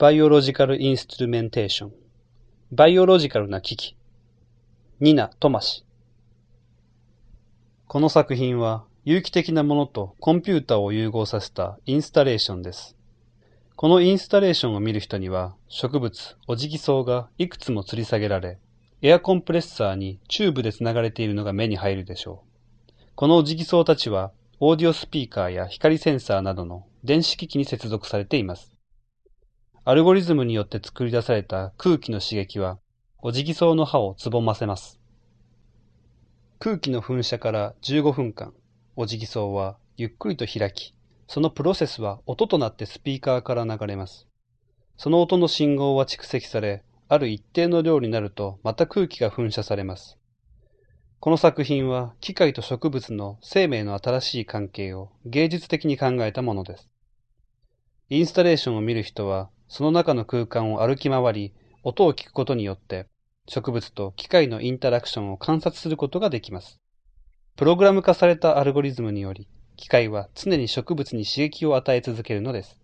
Biological Instrumentation。バイオロジカルな機器。ニナ・トマシ。この作品は有機的なものとコンピューターを融合させたインスタレーションです。このインスタレーションを見る人には植物、オジギソウがいくつも吊り下げられ、エアコンプレッサーにチューブで繋がれているのが目に入るでしょう。このオジギソウたちはオーディオスピーカーや光センサーなどの電子機器に接続されています。アルゴリズムによって作り出された空気の刺激は、オジギソウの葉をつぼませます。空気の噴射から15分間、オジギソウはゆっくりと開き、そのプロセスは音となってスピーカーから流れます。その音の信号は蓄積され、ある一定の量になるとまた空気が噴射されます。この作品は機械と植物の生命の新しい関係を芸術的に考えたものです。インスタレーションを見る人はその中の空間を歩き回り、音を聞くことによって、植物と機械のインタラクションを観察することができます。プログラム化されたアルゴリズムにより、機械は常に植物に刺激を与え続けるのです。